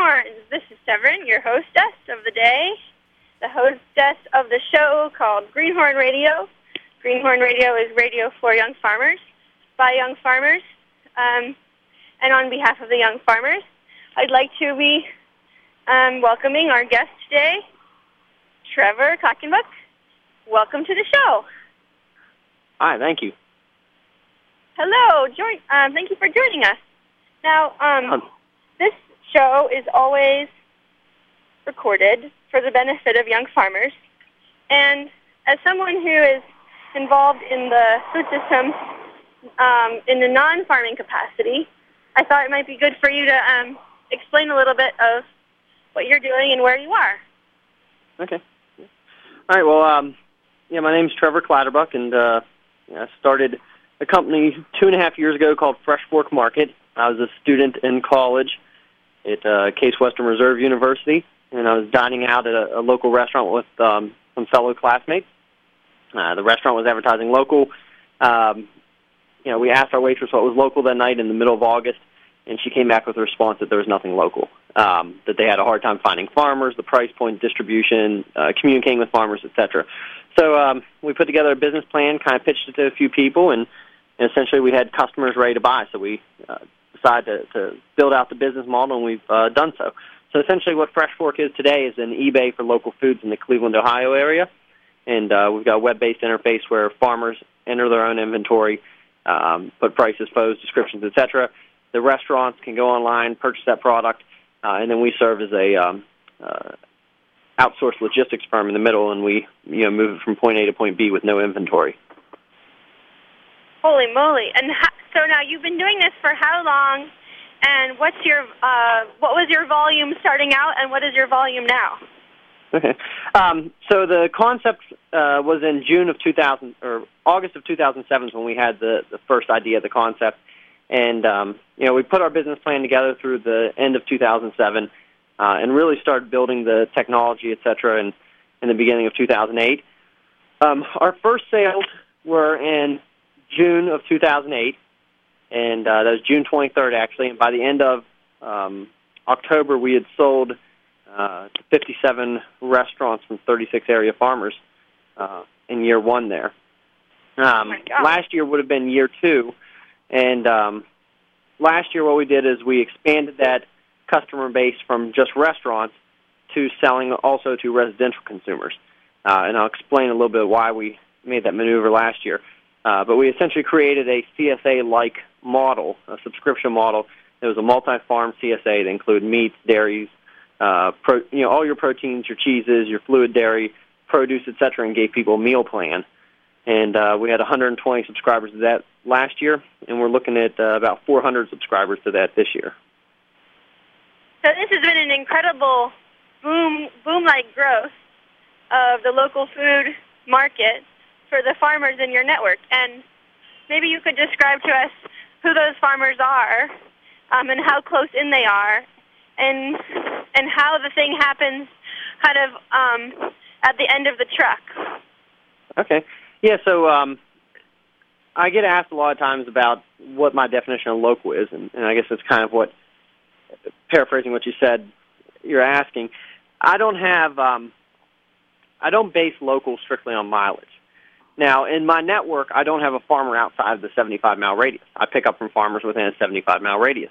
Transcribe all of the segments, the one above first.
This is Severine, your hostess of the day, the hostess of the show called Greenhorn Radio. Greenhorn Radio is radio for young farmers, by young farmers, um, and on behalf of the young farmers. I'd like to be um, welcoming our guest today, Trevor Clatterbuck. Welcome to the show. Hi, thank you. Hello, join. Um, thank you for joining us. Now, um, Um, this show is always recorded for the benefit of young farmers, and as someone who is involved in the food system um, in a non-farming capacity, I thought it might be good for you to um, explain a little bit of what you're doing and where you are. Okay. All right. Well, um, yeah, my name's Trevor Clatterbuck, and uh, I started a company two and a half years ago called Fresh Fork Market. I was a student in college at uh, Case Western Reserve University, and I was dining out at a, a local restaurant with um, some fellow classmates. Uh, the restaurant was advertising local. Um, you know, we asked our waitress what was local that night in the middle of August, and she came back with a response that there was nothing local. Um, that they had a hard time finding farmers, the price point, distribution, uh, communicating with farmers, etc. So um, we put together a business plan, kind of pitched it to a few people, and, and essentially we had customers ready to buy. So we uh, decided to, to build out the business model, and we've uh, done so. So essentially, what Fresh Fork is today is an eBay for local foods in the Cleveland, Ohio area, and uh, we've got a web-based interface where farmers enter their own inventory, um, put prices, photos, descriptions, etc. The restaurants can go online, purchase that product, uh, and then we serve as a um, uh, outsourced logistics firm in the middle, and we you know move it from point A to point B with no inventory. Holy moly! And ho- so now you've been doing this for how long? And what's your uh, what was your volume starting out, and what is your volume now? Okay. Um, so the concept uh, was in June of 2000 or August of 2007 is when we had the, the first idea of the concept, and um, you know we put our business plan together through the end of 2007, uh, and really started building the technology, et cetera, in, in the beginning of 2008. Um, our first sales were in June of 2008, and uh, that was June 23rd actually. And by the end of um, October, we had sold uh, 57 restaurants from 36 area farmers uh, in year one there. Um, God. last year would have been year two, and um, last year what we did is we expanded that customer base from just restaurants to selling also to residential consumers. Uh, and I'll explain a little bit why we made that maneuver last year. Uh, but we essentially created a CSA-like model, a subscription model. It was a multi-farm CSA that included meats, dairies, uh, pro, you know, all your proteins, your cheeses, your fluid dairy, produce, etc., and gave people a meal plan. And uh, we had 120 subscribers to that last year, and we're looking at uh, about 400 subscribers to that this year. So this has been an incredible boom boom-like growth of the local food market for the farmers in your network. And maybe you could describe to us who those farmers are um, and how close in they are and and how the thing happens kind of um, at the end of the truck. Okay. Yeah, so um, I get asked a lot of times about what my definition of local is, and, and I guess that's kind of what, paraphrasing what you said, you're asking. I don't have, um, I don't base local strictly on mileage. Now, in my network, I don't have a farmer outside of the 75 mile radius. I pick up from farmers within a 75 mile radius.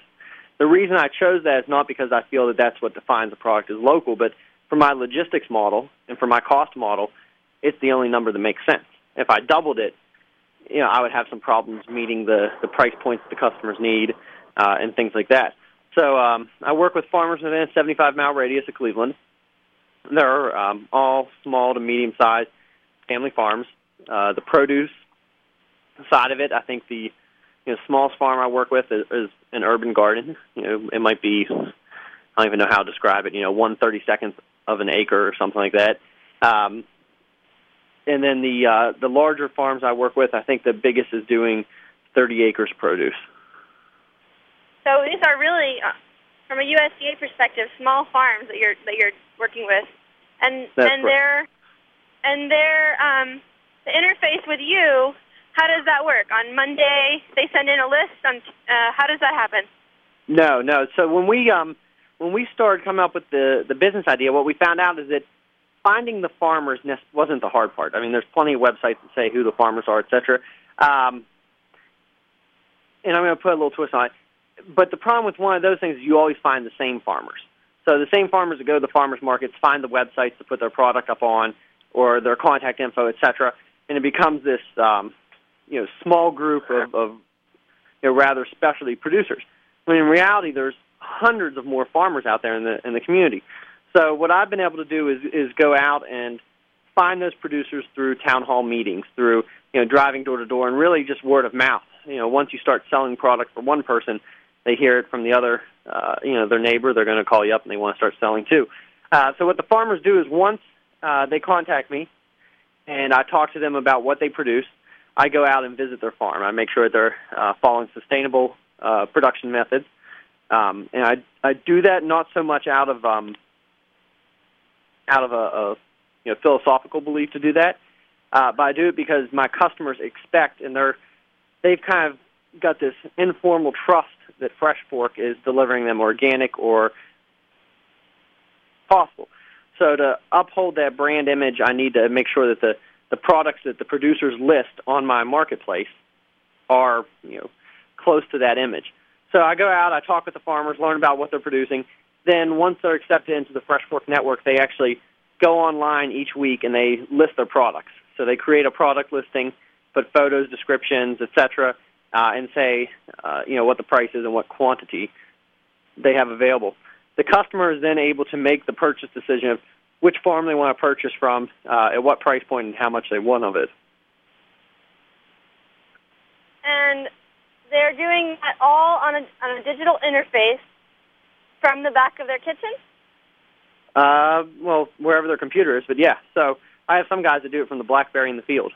The reason I chose that is not because I feel that that's what defines a product as local, but for my logistics model and for my cost model, it's the only number that makes sense. If I doubled it, you know, I would have some problems meeting the, the price points the customers need uh, and things like that. So um, I work with farmers within a 75 mile radius of Cleveland. They're um, all small to medium sized family farms. Uh, the produce side of it, I think the you know, smallest farm I work with is, is an urban garden. You know, it might be I don't even know how to describe it. You know, one thirty seconds of an acre or something like that. Um, and then the uh, the larger farms I work with, I think the biggest is doing 30 acres produce. So these are really, uh, from a USDA perspective, small farms that you're that you're working with, and That's and right. they're and they're um, the interface with you. How does that work? On Monday, they send in a list. On uh, how does that happen? No, no. So when we um, when we started coming up with the the business idea, what we found out is that finding the farmers nest wasn't the hard part. I mean, there's plenty of websites that say who the farmers are, etc. Um, and I'm going to put a little twist on it. But the problem with one of those things is you always find the same farmers. So the same farmers that go to the farmers markets find the websites to put their product up on, or their contact info, etc. And it becomes this, um, you know, small group of, of you know, rather specialty producers. When in reality, there's hundreds of more farmers out there in the in the community. So what I've been able to do is is go out and find those producers through town hall meetings, through you know driving door to door, and really just word of mouth. You know, once you start selling product for one person, they hear it from the other, uh, you know, their neighbor. They're going to call you up and they want to start selling too. Uh, so what the farmers do is once uh, they contact me, and I talk to them about what they produce. I go out and visit their farm. I make sure they're uh, following sustainable uh, production methods, um, and I I do that not so much out of um, out of a, a you know philosophical belief to do that, uh, but I do it because my customers expect, and they're they've kind of got this informal trust that Fresh Fork is delivering them organic or possible. So to uphold that brand image, I need to make sure that the the products that the producers list on my marketplace are you know close to that image. So I go out, I talk with the farmers, learn about what they're producing. Then once they're accepted into the Fresh Fork network, they actually go online each week and they list their products. So they create a product listing, put photos, descriptions, etc., uh, and say uh, you know what the price is and what quantity they have available. The customer is then able to make the purchase decision of which farm they want to purchase from, uh, at what price point, and how much they want of it. And they're doing that all on a, on a digital interface from the back of their kitchen? Uh, well, wherever their computer is, but yeah. So I have some guys that do it from the BlackBerry in the field.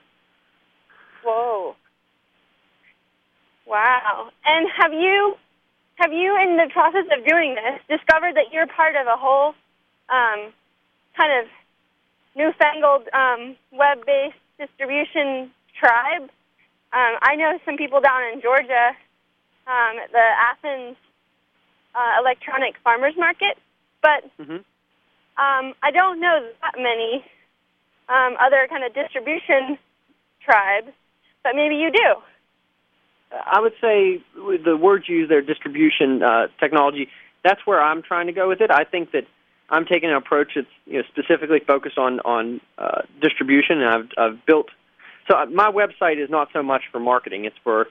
Whoa. Wow. And have you have you in the process of doing this discovered that you're part of a whole um, kind of newfangled um, web-based distribution tribe? Um, I know some people down in Georgia um, at the Athens uh, Electronic Farmers Market, but mm-hmm. um, I don't know that many um, other kind of distribution tribes, but maybe you do. I would say the words used there, distribution uh, technology, that's where I'm trying to go with it. I think that I'm taking an approach that's you know, specifically focused on on uh, distribution, and I've, I've built. So my website is not so much for marketing; it's for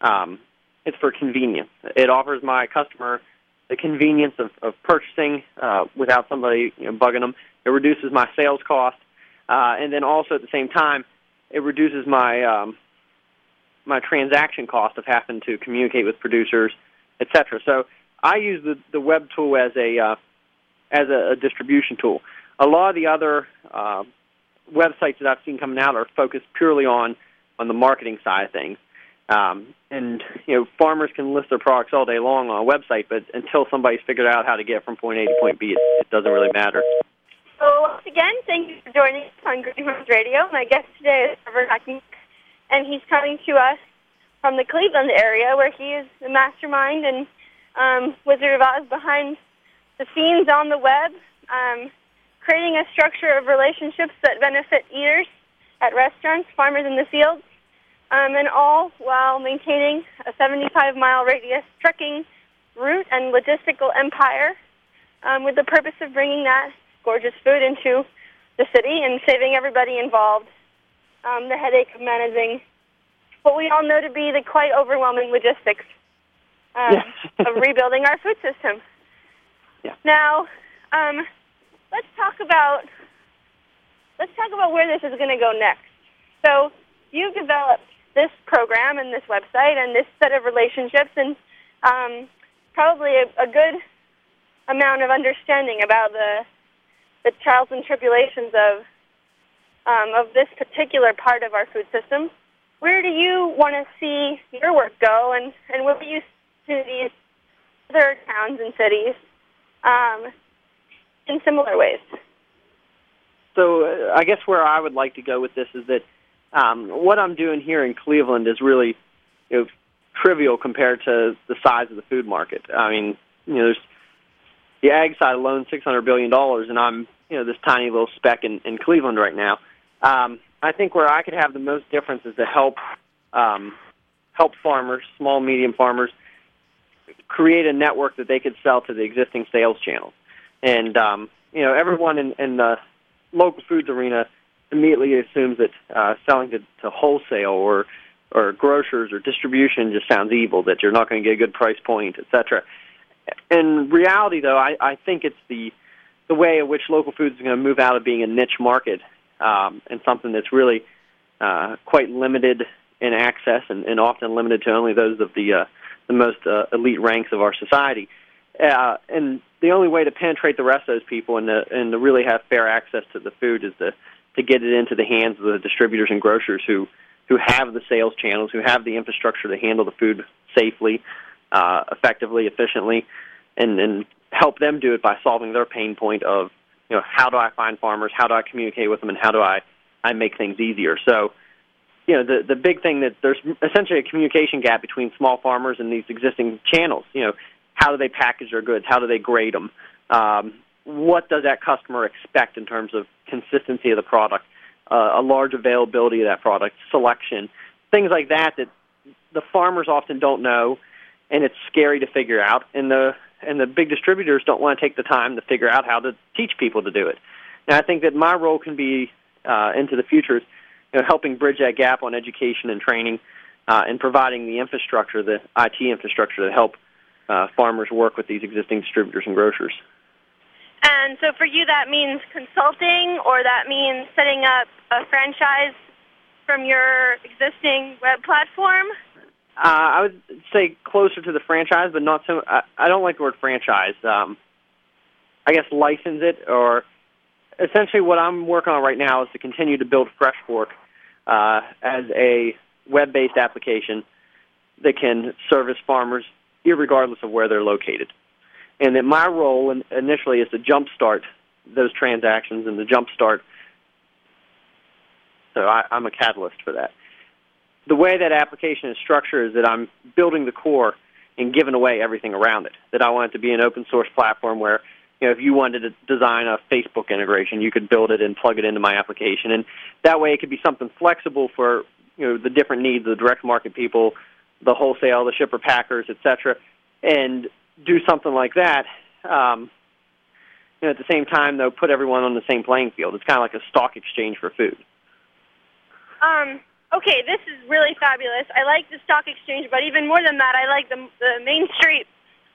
um, it's for convenience. It offers my customer the convenience of, of purchasing uh, without somebody you know, bugging them. It reduces my sales cost, uh, and then also at the same time, it reduces my um, my transaction cost of having to communicate with producers, etc. So I use the the web tool as a uh, as a, a distribution tool. A lot of the other uh, websites that I've seen coming out are focused purely on on the marketing side of things. Um, and you know, farmers can list their products all day long on a website, but until somebody's figured out how to get from point A to point B, it, it doesn't really matter. So once again, thank you for joining us on Greenhorns Radio. My guest today is Trevor Hacking and he's coming to us from the Cleveland area, where he is the mastermind and um, Wizard of Oz behind the scenes on the web, um, creating a structure of relationships that benefit eaters at restaurants, farmers in the fields, um, and all while maintaining a 75-mile radius trucking route and logistical empire um, with the purpose of bringing that gorgeous food into the city and saving everybody involved. Um, the headache of managing what we all know to be the quite overwhelming logistics um, of rebuilding our food system. Yeah. Now, um, let's talk about let's talk about where this is going to go next. So, you've developed this program and this website and this set of relationships and um, probably a, a good amount of understanding about the the trials and tribulations of um, of this particular part of our food system. Where do you want to see your work go, and, and will you to these other towns and cities um, in similar ways? So uh, I guess where I would like to go with this is that um, what I'm doing here in Cleveland is really you know, trivial compared to the size of the food market. I mean, you know, there's the ag side alone six hundred billion dollars, and I'm you know this tiny little speck in, in Cleveland right now. Um, I think where I could have the most difference is to help um, help farmers, small medium farmers, create a network that they could sell to the existing sales channels. And um, you know, everyone in, in the local foods arena immediately assumes that uh, selling to, to wholesale or or grocers or distribution just sounds evil. That you're not going to get a good price point, etc. In reality, though, I, I think it's the the way in which local foods is going to move out of being a niche market um, and something that's really uh, quite limited in access and, and often limited to only those of the uh, the most uh, elite ranks of our society. Uh, and the only way to penetrate the rest of those people and to, and to really have fair access to the food is to to get it into the hands of the distributors and grocers who who have the sales channels, who have the infrastructure to handle the food safely, uh, effectively, efficiently, and and help them do it by solving their pain point of you know how do I find farmers, how do I communicate with them, and how do I I make things easier. So you know the the big thing that there's essentially a communication gap between small farmers and these existing channels. You know, how do they package their goods? How do they grade them? Um, what does that customer expect in terms of consistency of the product, uh, a large availability of that product, selection, things like that that the farmers often don't know, and it's scary to figure out. And the and the big distributors don't want to take the time to figure out how to teach people to do it. And I think that my role can be uh, into the future you know, helping bridge that gap on education and training, uh, and providing the infrastructure, the IT infrastructure to help uh, farmers work with these existing distributors and grocers. And so for you, that means consulting, or that means setting up a franchise from your existing web platform? Uh, I would say closer to the franchise, but not so. I, I don't like the word franchise. Um, I guess license it, or essentially what I'm working on right now is to continue to build Fresh Fork uh, as a web-based application that can service farmers regardless of where they're located. And that my role in, initially is to jumpstart those transactions and to jumpstart. So I, I'm a catalyst for that. The way that application is structured is that I'm building the core and giving away everything around it. That I want it to be an open source platform where you know, if you wanted to design a Facebook integration, you could build it and plug it into my application, and that way it could be something flexible for you know the different needs of the direct market people, the wholesale, the shipper packers, etc., and do something like that. Um, you know, at the same time, though, put everyone on the same playing field. It's kind of like a stock exchange for food. Um. Okay, this is really fabulous. I like the stock exchange, but even more than that, I like the the Main Street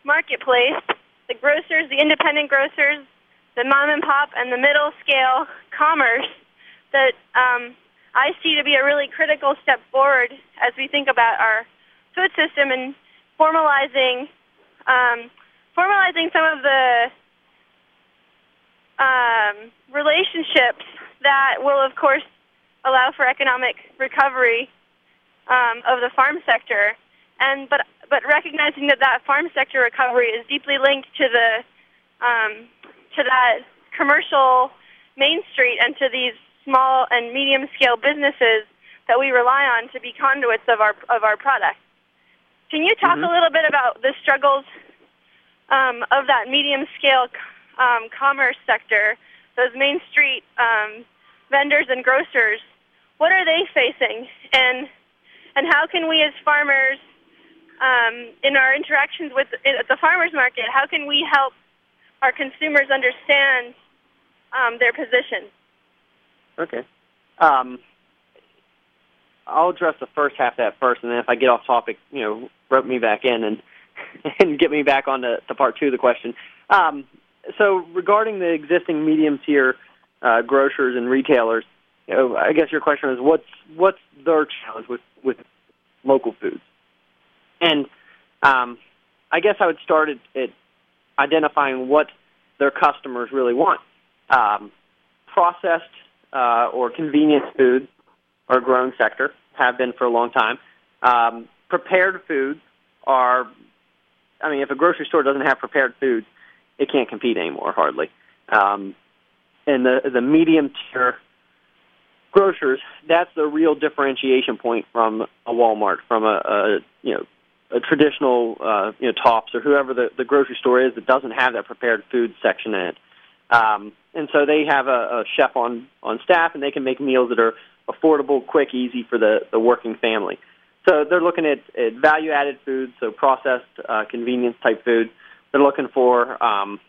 marketplace the grocers, the independent grocers, the mom and pop, and the middle scale commerce that um, I see to be a really critical step forward as we think about our food system and formalizing um, formalizing some of the um, relationships that will, of course, allow for economic recovery um, of the farm sector. And but but recognizing that that farm sector recovery is deeply linked to the um, to that commercial main street and to these small and medium scale businesses that we rely on to be conduits of our of our product. Can you talk mm-hmm. a little bit about the struggles um, of that medium scale um, commerce sector, those main street um, vendors and grocers? What are they facing, and and how can we as farmers um, in our interactions with at the farmers market, how can we help our consumers understand um, their position? Okay. Um, I'll address the first half of that first, and then if I get off topic, you know, rope me back in and and get me back on to, to part two of the question. Um, so regarding the existing medium tier uh, grocers and retailers, you know, I guess your question is what's what's their challenge with with local foods? And um, I guess I would start at, at identifying what their customers really want. Um, processed uh, or convenience foods are a growing sector, have been for a long time. Um, prepared foods are, I mean, if a grocery store doesn't have prepared foods, it can't compete anymore, hardly. Um, and the the medium tier grocers, that's the real differentiation point from a Walmart, from a, a you know a traditional, uh, you know, Tops or whoever the, the grocery store is that doesn't have that prepared food section in it. Um, and so they have a, a chef on on staff, and they can make meals that are affordable, quick, easy for the the working family. So they're looking at, at value added foods, so processed, uh, convenience type food. They're looking for um,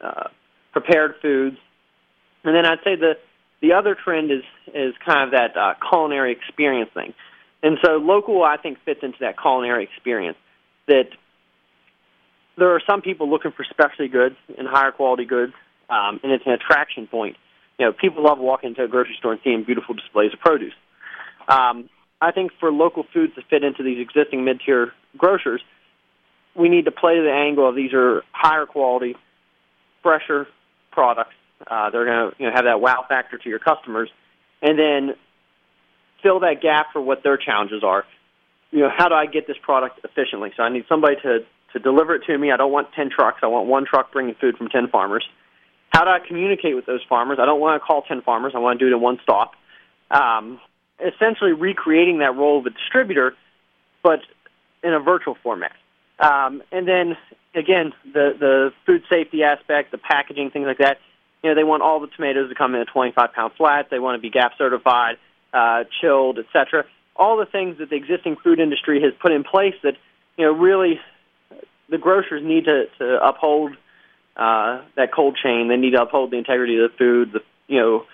uh, prepared foods, and then I'd say the the other trend is is kind of that uh, culinary experience thing. And so local, I think, fits into that culinary experience. That there are some people looking for specialty goods and higher quality goods, um, and it's an attraction point. You know, people love walking into a grocery store and seeing beautiful displays of produce. Um, I think for local foods to fit into these existing mid-tier grocers, we need to play to the angle of these are higher quality, fresher products. Uh, they're going to you know, have that wow factor to your customers, and then fill that gap for what their challenges are. You know, how do I get this product efficiently? So I need somebody to to deliver it to me. I don't want ten trucks. I want one truck bringing food from ten farmers. How do I communicate with those farmers? I don't want to call ten farmers. I want to do it in one stop. Um, essentially, recreating that role of a distributor, but in a virtual format. Um, and then again, the the food safety aspect, the packaging, things like that. You know, they want all the tomatoes to come in a 25 pound flat. They want to be GAP certified uh, chilled, etc. All the things that the existing food industry has put in place that you know really the grocers need to, to uphold uh, that cold chain. They need to uphold the integrity of the food, the you know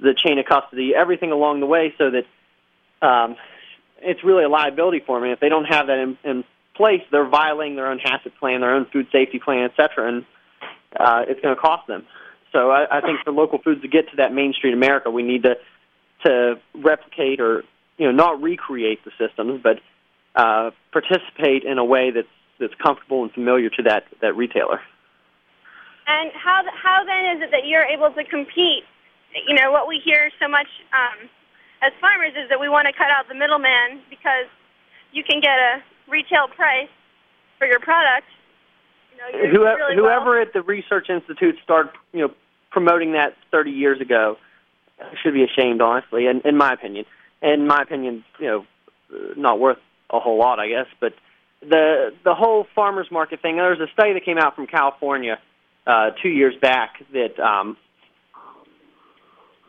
the chain of custody, everything along the way, so that um, it's really a liability for them. And if they don't have that in, in place, they're violating their own HACCP plan, their own food safety plan, et cetera, and uh, it's going to cost them. So I, I think for local foods to get to that Main Street America, we need to to replicate or you know not recreate the systems, but uh, participate in a way that's that's comfortable and familiar to that that retailer. And how how then is it that you're able to compete? You know what we hear so much um, as farmers is that we want to cut out the middleman because you can get a retail price for your product. Whoever, really whoever well. at the research institute started you know promoting that 30 years ago should be ashamed, honestly, in, in my opinion. In my opinion, you know, not worth a whole lot, I guess. But the the whole farmers market thing. There was a study that came out from California uh, two years back that um,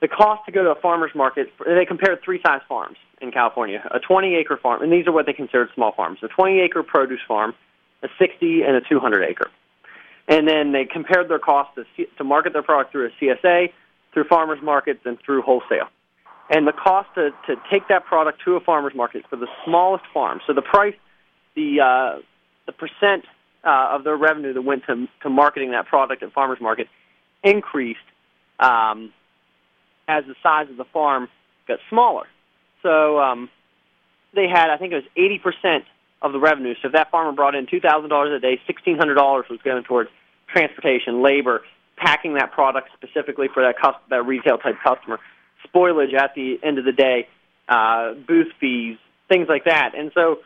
the cost to go to a farmers market. They compared three size farms in California: a 20 acre farm, and these are what they considered small farms: a 20 acre produce farm, a 60, and a 200 acre. And then they compared their cost to, to market their product through a CSA, through farmers markets and through wholesale. And the cost to, to take that product to a farmer's market for the smallest farm, so the price, the, uh, the percent uh, of their revenue that went to, to marketing that product at farmer's market increased um, as the size of the farm got smaller. So um, they had, I think it was 80% of the revenue. So if that farmer brought in $2,000 a day, $1,600 was going towards transportation, labor, packing that product specifically for that cus- that retail type customer, spoilage at the end of the day, uh, booth fees, things like that. And so,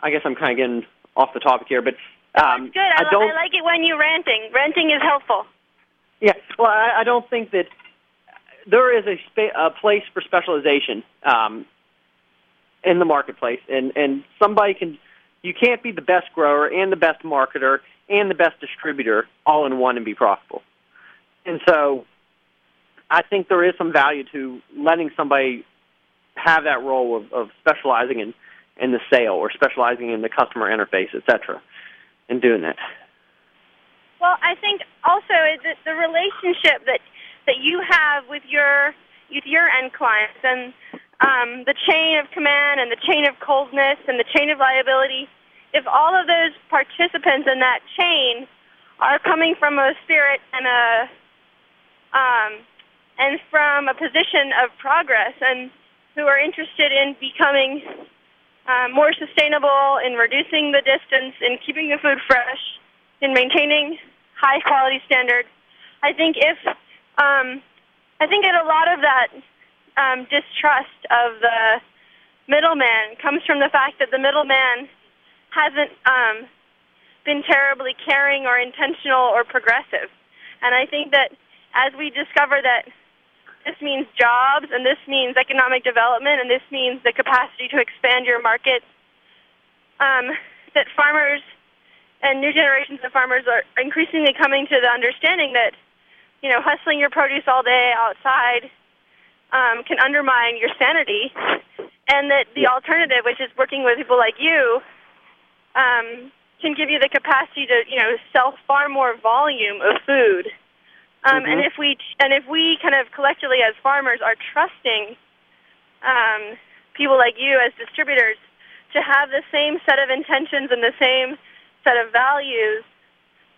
I guess I'm kind of getting off the topic here, but um, That's good. I, I don't. I like it when you're ranting. Ranting is helpful. Yeah, well, I, I don't think that there is a, spa- a place for specialization um, in the marketplace, and and somebody can. You can't be the best grower and the best marketer and the best distributor all in one and be profitable. And so, I think there is some value to letting somebody have that role of, of specializing in in the sale or specializing in the customer interface, et cetera, and doing that. Well, I think also the, the relationship that that you have with your with your end clients and um, the chain of command and the chain of coldness and the chain of liability. If all of those participants in that chain are coming from a spirit and a um, and from a position of progress and who are interested in becoming uh, more sustainable, in reducing the distance, in keeping the food fresh, in maintaining high quality standards. I think if um, I think that a lot of that um, distrust of the middleman comes from the fact that the middleman hasn't um, been terribly caring or intentional or progressive. And I think that as we discover that this means jobs and this means economic development and this means the capacity to expand your market, um, that farmers and new generations of farmers are increasingly coming to the understanding that, you know, hustling your produce all day outside um, can undermine your sanity, and that the alternative, which is working with people like you, um, can give you the capacity to, you know, sell far more volume of food. Um, mm-hmm. And if we and if we kind of collectively as farmers are trusting um, people like you as distributors to have the same set of intentions and the same set of values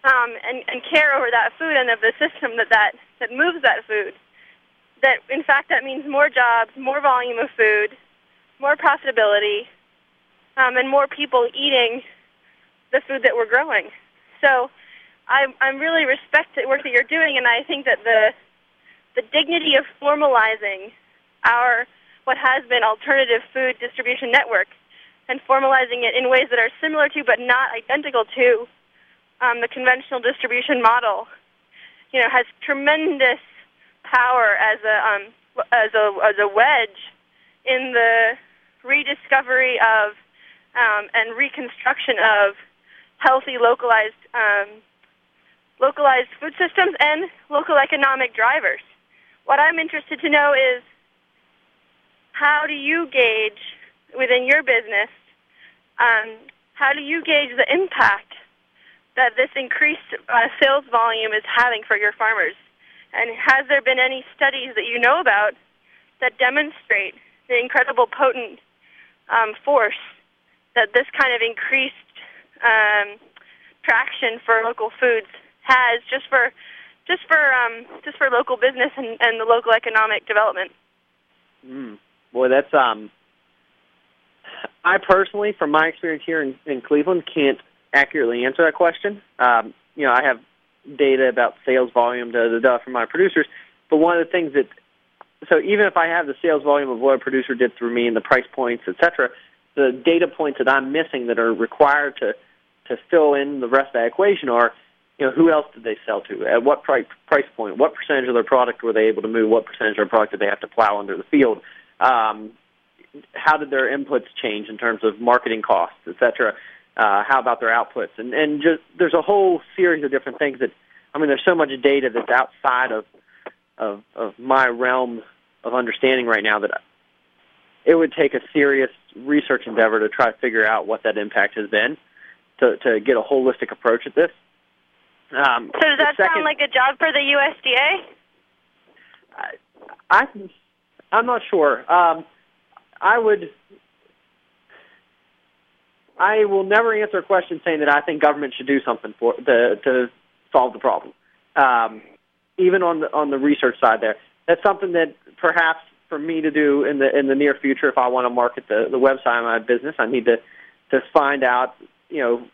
um, and, and care over that food and of the system that, that, that moves that food, that in fact that means more jobs, more volume of food, more profitability, um, and more people eating the food that we're growing. So I, I really respect the work that you're doing, and I think that the the dignity of formalizing our what has been alternative food distribution network and formalizing it in ways that are similar to but not identical to um, the conventional distribution model, you know, has tremendous power as a um, as a as a wedge in the rediscovery of um, and reconstruction of healthy localized um, localized food systems and local economic drivers. What I'm interested to know is how do you gauge within your business, um, how do you gauge the impact that this increased uh, sales volume is having for your farmers? And has there been any studies that you know about that demonstrate the incredible potent um, force that this kind of increased um, traction for local foods has just for just for um, just for local business and, and the local economic development? Mm. Boy, that's um. I personally, from my experience here in, in Cleveland, can't accurately answer that question. Um, you know, I have data about sales volume da, da, da, from my producers, but one of the things that so even if I have the sales volume of what a producer did through me and the price points, et cetera, the data points that I'm missing that are required to to fill in the rest of that equation are, you know, who else did they sell to? At what price price point? What percentage of their product were they able to move? What percentage of their product did they have to plow under the field? Um, how did their inputs change in terms of marketing costs, et cetera? Uh, how about their outputs? And and just there's a whole series of different things that I mean, there's so much data that's outside of of of my realm of understanding right now that it would take a serious research endeavor to try to figure out what that impact has been to to get a holistic approach at this. Um, so does that second, sound like a job for the USDA? I, I I'm not sure. Um, I would. I will never answer a question saying that I think government should do something for to to solve the problem. Um, even on the on the research side, there, that's something that perhaps for me to do in the in the near future, if I want to market the the website of my business, I need to to find out, you know,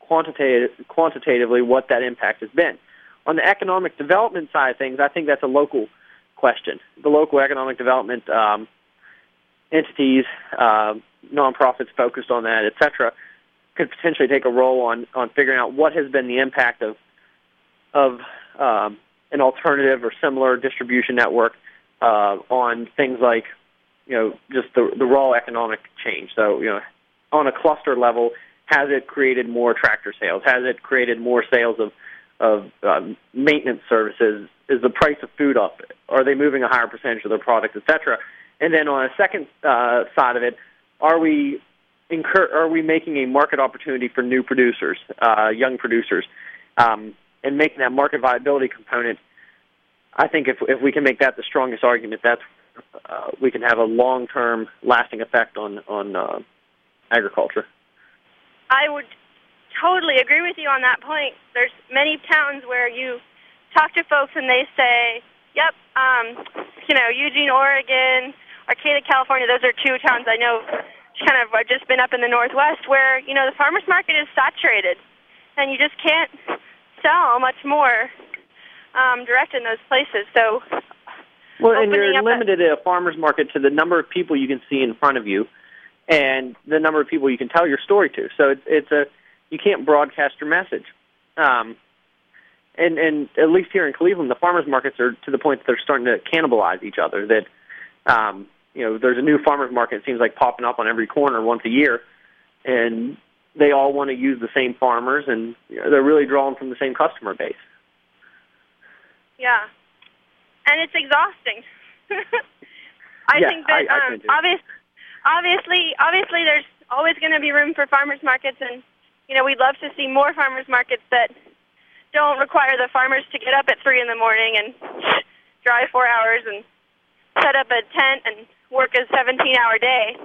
quantitative quantitatively what that impact has been. On the economic development side of things, I think that's a local question. The local economic development um, entities, uh, nonprofits focused on that, et cetera, could potentially take a role on on figuring out what has been the impact of of um, an alternative or similar distribution network uh, on things like you know just the the raw economic change. So you know on a cluster level, has it created more tractor sales? Has it created more sales of of um, maintenance services? Is the price of food up? Are they moving a higher percentage of their product, et cetera? And then on a second uh, side of it, are we incur- are we making a market opportunity for new producers, uh, young producers, um, and making that market viability component? I think if if we can make that the strongest argument, that's uh, we can have a long term lasting effect on on uh, agriculture. I would totally agree with you on that point. There's many towns where you talk to folks and they say, "Yep, um, you know, Eugene, Oregon, Arcata, California. Those are two towns I know. Kind of, I've just been up in the Northwest where you know the farmers market is saturated, and you just can't sell much more um, direct in those places. So, well, and you're limited at a farmers market to the number of people you can see in front of you, and the number of people you can tell your story to. So it's it's a you can't broadcast your message. Um, and and at least here in Cleveland, the farmers markets are to the point that they're starting to cannibalize each other. That um, you know, there's a new farmers market. It seems like popping up on every corner once a year, and they all want to use the same farmers, and you know, they're really drawing from the same customer base. Yeah, and it's exhausting. I yeah, think that I, I um, obvious, obviously, obviously, there's always going to be room for farmers markets, and you know, we'd love to see more farmers markets that don't require the farmers to get up at three in the morning and drive four hours and set up a tent and work a 17-hour day.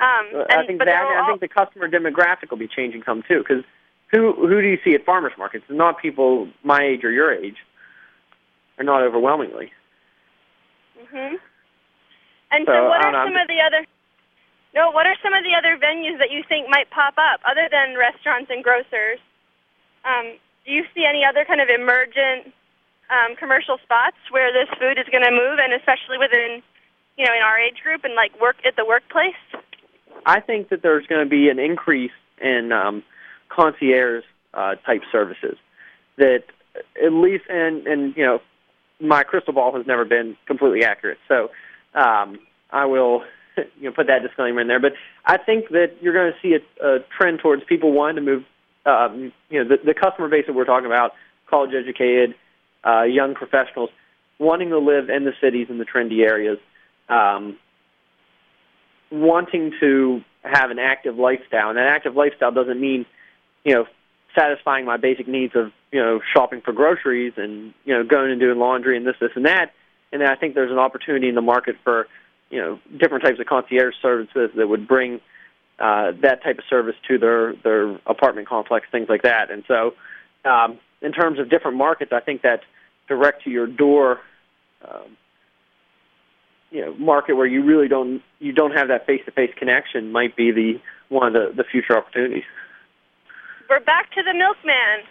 Um, and, I think that all, I think the customer demographic will be changing some too, because who who do you see at farmers markets? It's not people my age or your age, or not overwhelmingly. Mhm. And So, so, what are know, some I'm of the other? No, what are some of the other venues that you think might pop up other than restaurants and grocers? Um, do you see any other kind of emergent um, commercial spots where this food is going to move, and especially within, you know, in our age group and like work at the workplace? I think that there's going to be an increase in um, concierge uh, type services. That at least, and and you know, my crystal ball has never been completely accurate, so um, I will you know put that disclaimer in there. But I think that you're going to see a, a trend towards people wanting to move. Um, you know, the, the customer base that we're talking about, college educated, uh, young professionals, wanting to live in the cities and the trendy areas. Um, wanting to have an active lifestyle, and that active lifestyle doesn't mean, you know, satisfying my basic needs of, you know, shopping for groceries and, you know, going and doing laundry and this, this, and that. And then I think there's an opportunity in the market for, you know, different types of concierge services that would bring uh, that type of service to their their apartment complex, things like that. And so, um, in terms of different markets, I think that direct to your door um, you know market where you really don't you don't have that face to face connection might be the one of the, the future opportunities. We're back to the milkman.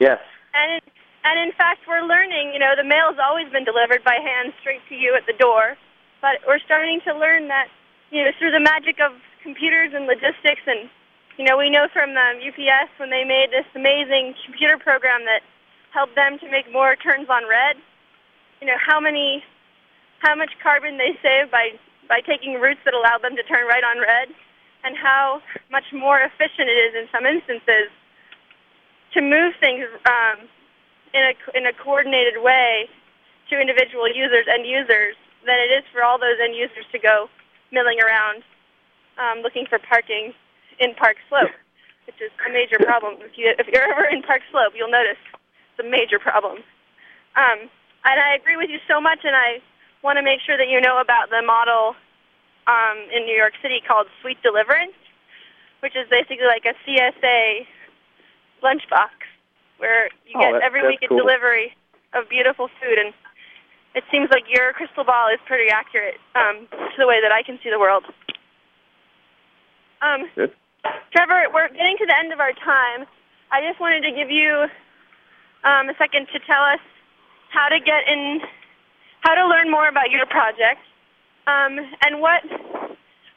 Yes. And in, and in fact, we're learning. You know, the mail's always been delivered by hand straight to you at the door, but we're starting to learn that you know through the magic of computers and logistics, and you know we know from um, UPS when they made this amazing computer program that helped them to make more turns on red. You know how many how much carbon they save by by taking routes that allow them to turn right on red, and how much more efficient it is in some instances to move things um, in a in a coordinated way to individual users and users than it is for all those end users to go milling around um, looking for parking in Park Slope, which is a major problem. If you if you're ever in Park Slope, you'll notice it's a major problem. Um, and I agree with you so much, and I want to make sure that you know about the model um, in New York City called Sweet Deliverance, which is basically like a CSA lunchbox where you Oh, get that- every week a delivery of beautiful food. And it seems like your crystal ball is pretty accurate um, to the way that I can see the world. Um, Good. Trevor, we're getting to the end of our time. I just wanted to give you um, a second to tell us how to get in, how to learn more about your project, um, and what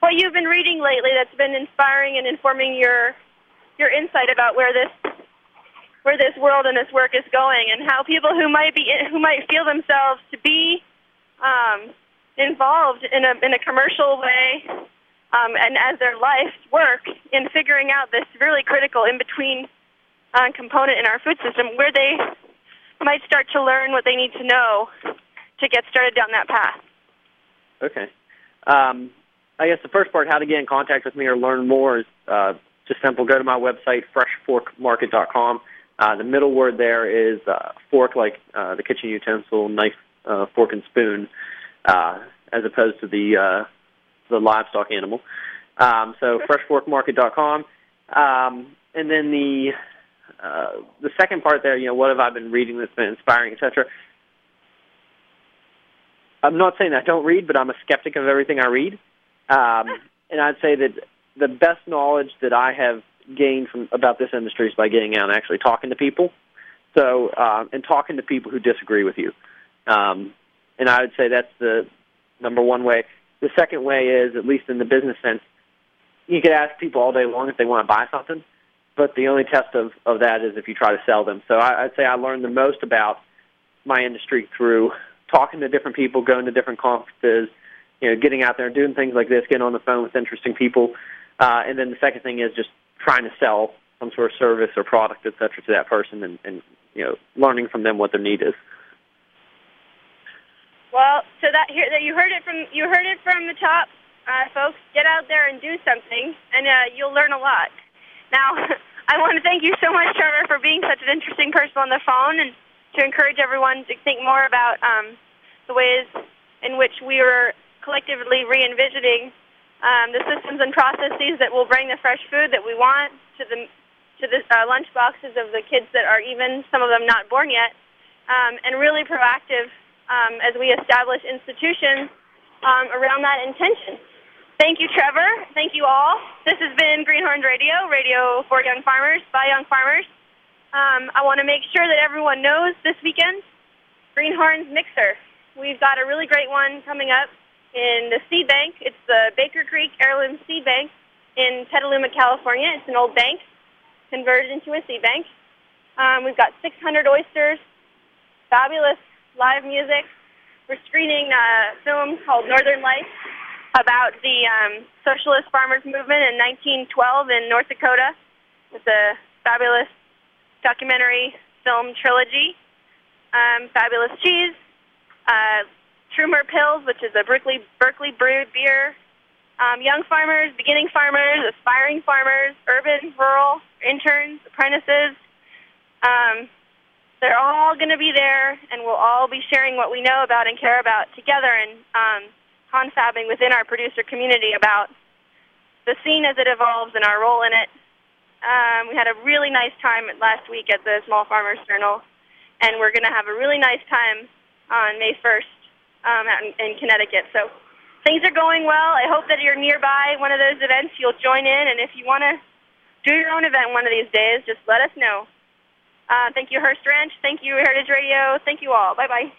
what you've been reading lately that's been inspiring and informing your your insight about where this where this world and this work is going, and how people who might be who might feel themselves to be um, involved in a in a commercial way um, and as their life work in figuring out this really critical in between uh, component in our food system, where they might start to learn what they need to know to get started down that path. Okay. Um, I guess the first part, how to get in contact with me or learn more, is uh, just simple. Go to my website, freshforkmarket.com. Uh, the middle word there is uh, fork, like uh, the kitchen utensil, knife, uh, fork, and spoon, uh, as opposed to the uh, the livestock animal. Um, so freshforkmarket.com, um, and then the uh, the second part there, you know, what have I been reading that's been inspiring, etc. I'm not saying I don't read, but I'm a skeptic of everything I read. Um, and I'd say that the best knowledge that I have gained from about this industry is by getting out and actually talking to people. So, uh, and talking to people who disagree with you. Um, and I would say that's the number one way. The second way is, at least in the business sense, you could ask people all day long if they want to buy something, but the only test of, of that is if you try to sell them. So I, I'd say I learned the most about my industry through talking to different people, going to different conferences, you know, getting out there and doing things like this, getting on the phone with interesting people. Uh, and then the second thing is just trying to sell some sort of service or product, et cetera, to that person, and, and you know, learning from them what their need is. Well, so that here that you heard it from you heard it from the top, uh, folks. Get out there and do something, and uh, you'll learn a lot. Now, I want to thank you so much, Trevor, for being such an interesting person on the phone, and to encourage everyone to think more about um, the ways in which we are collectively re-envisioning um, the systems and processes that will bring the fresh food that we want to the to the uh, lunch boxes of the kids that are even some of them not born yet, um, and really proactive um, as we establish institutions um, around that intention. Thank you, Trevor. Thank you all. This has been Greenhorns Radio, radio for young farmers by young farmers. Um, I want to make sure that everyone knows this weekend, Greenhorns Mixer. We've got a really great one coming up in the seed bank. It's the Baker Creek Heirloom Seed Bank in Petaluma, California. It's an old bank converted into a seed bank. Um, we've got 600 oysters, fabulous live music. We're screening a film called Northern Lights about the um, socialist farmers movement in 1912 in North Dakota. It's a fabulous documentary film trilogy. Um, fabulous cheese, uh, Trumer Pils, which is a Berkeley, Berkeley brewed beer. Um, young farmers, beginning farmers, aspiring farmers, urban, rural, interns, apprentices. Um, they're all going to be there, and we'll all be sharing what we know about and care about together and um, confabbing within our producer community about the scene as it evolves and our role in it. Um, we had a really nice time last week at the Small Farmers Journal, and we're going to have a really nice time on May 1st um, out in, in Connecticut. So things are going well. I hope that you're nearby one of those events. You'll join in, and if you want to do your own event one of these days, just let us know. Uh, thank you, Hearst Ranch. Thank you, Heritage Radio. Thank you all. Bye bye.